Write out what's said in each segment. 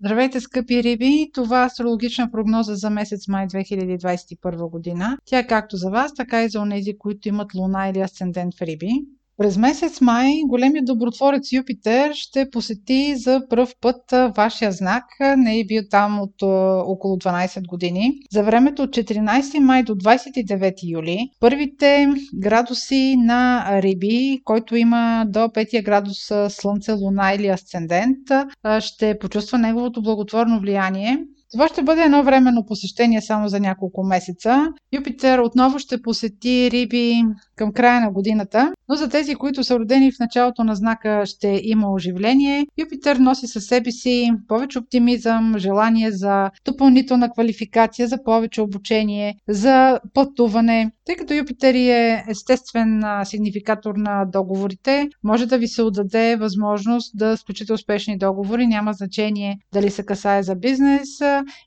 Здравейте, скъпи риби! Това е астрологична прогноза за месец май 2021 година. Тя е както за вас, така и за онези, които имат луна или асцендент в риби. През месец май големият добротворец Юпитер ще посети за пръв път вашия знак. Не е бил там от около 12 години. За времето от 14 май до 29 юли първите градуси на Риби, който има до 5 градус Слънце, Луна или Асцендент, ще почувства неговото благотворно влияние. Това ще бъде едно временно посещение само за няколко месеца. Юпитер отново ще посети Риби към края на годината, но за тези, които са родени в началото на знака, ще има оживление. Юпитер носи със себе си повече оптимизъм, желание за допълнителна квалификация, за повече обучение, за пътуване. Тъй като Юпитер е естествен сигнификатор на договорите, може да ви се отдаде възможност да сключите успешни договори. Няма значение дали се касае за бизнес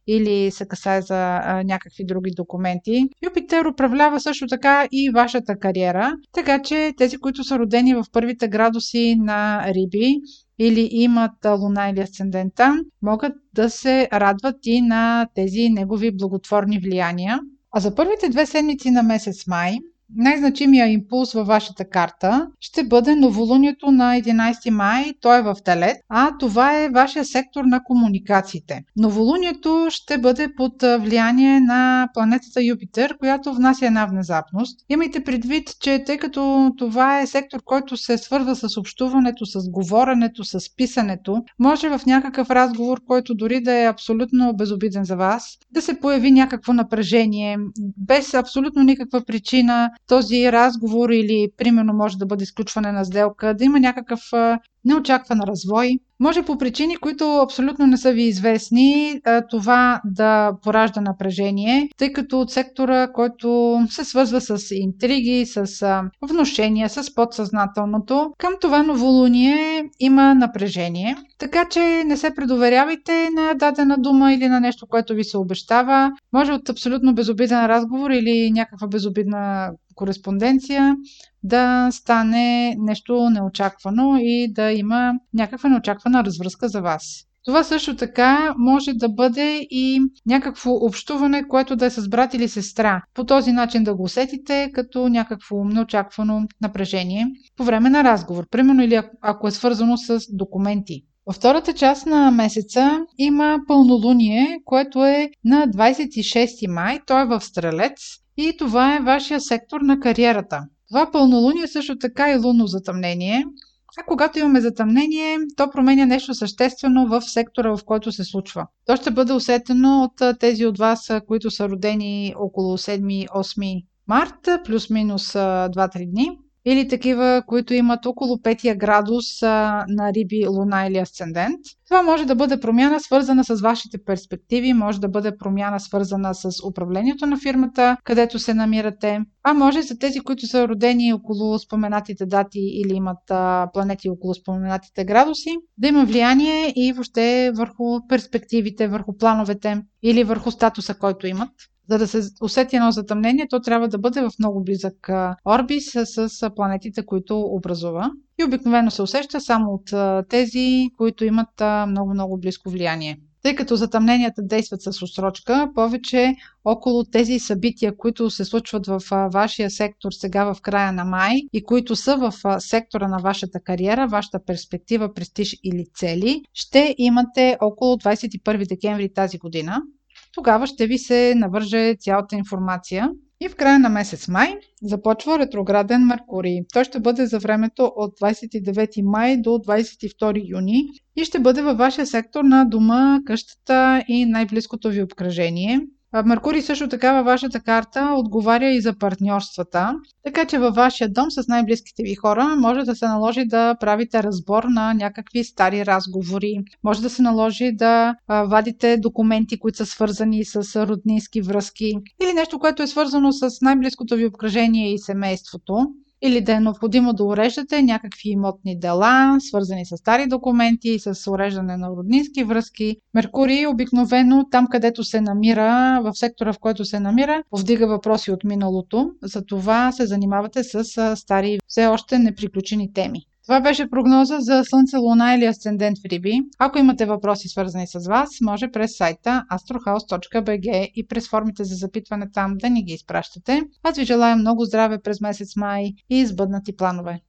или се касае за някакви други документи. Юпитер управлява също така и вашата кариера. Така че тези, които са родени в първите градуси на Риби или имат луна или асцендент там, могат да се радват и на тези негови благотворни влияния. А за първите две седмици на месец май най-значимия импулс във вашата карта ще бъде новолунието на 11 май. Той е в Телет, а това е вашия сектор на комуникациите. Новолунието ще бъде под влияние на планетата Юпитер, която внася една внезапност. Имайте предвид, че тъй като това е сектор, който се свързва с общуването, с говоренето, с писането, може в някакъв разговор, който дори да е абсолютно безобиден за вас, да се появи някакво напрежение, без абсолютно никаква причина този разговор или примерно може да бъде изключване на сделка, да има някакъв неочакван развой. Може по причини, които абсолютно не са ви известни, това да поражда напрежение, тъй като от сектора, който се свързва с интриги, с вношения, с подсъзнателното, към това новолуние има напрежение. Така че не се предоверявайте на дадена дума или на нещо, което ви се обещава. Може от абсолютно безобиден разговор или някаква безобидна кореспонденция да стане нещо неочаквано и да има някаква неочаквана развръзка за вас. Това също така може да бъде и някакво общуване, което да е с брат или сестра. По този начин да го усетите като някакво неочаквано напрежение по време на разговор. Примерно или ако е свързано с документи. Във втората част на месеца има пълнолуние, което е на 26 май. Той е в Стрелец и това е вашия сектор на кариерата. Това пълнолуние също така и лунно затъмнение. А когато имаме затъмнение, то променя нещо съществено в сектора, в който се случва. То ще бъде усетено от тези от вас, които са родени около 7-8 март, плюс-минус 2-3 дни или такива, които имат около 5 градус на Риби, Луна или Асцендент. Това може да бъде промяна свързана с вашите перспективи, може да бъде промяна свързана с управлението на фирмата, където се намирате, а може за тези, които са родени около споменатите дати или имат планети около споменатите градуси, да има влияние и въобще върху перспективите, върху плановете или върху статуса, който имат. За да се усети едно затъмнение, то трябва да бъде в много близък орбис с планетите, които образува. И обикновено се усеща само от тези, които имат много-много близко влияние. Тъй като затъмненията действат с отсрочка, повече около тези събития, които се случват в вашия сектор сега в края на май и които са в сектора на вашата кариера, вашата перспектива, престиж или цели, ще имате около 21 декември тази година тогава ще ви се навърже цялата информация. И в края на месец май започва ретрограден Меркурий. Той ще бъде за времето от 29 май до 22 юни и ще бъде във вашия сектор на дома, къщата и най-близкото ви обкръжение. Меркурий също така във вашата карта отговаря и за партньорствата, така че във вашия дом с най-близките ви хора може да се наложи да правите разбор на някакви стари разговори. Може да се наложи да вадите документи, които са свързани с роднински връзки или нещо, което е свързано с най-близкото ви обкръжение и семейството или да е необходимо да уреждате някакви имотни дела, свързани с стари документи, с уреждане на роднински връзки. Меркурий обикновено там, където се намира, в сектора, в който се намира, повдига въпроси от миналото. За това се занимавате с стари, все още неприключени теми. Това беше прогноза за Слънце, Луна или Асцендент в Риби. Ако имате въпроси свързани с вас, може през сайта astrohouse.bg и през формите за запитване там да ни ги изпращате. Аз ви желая много здраве през месец май и избъднати планове.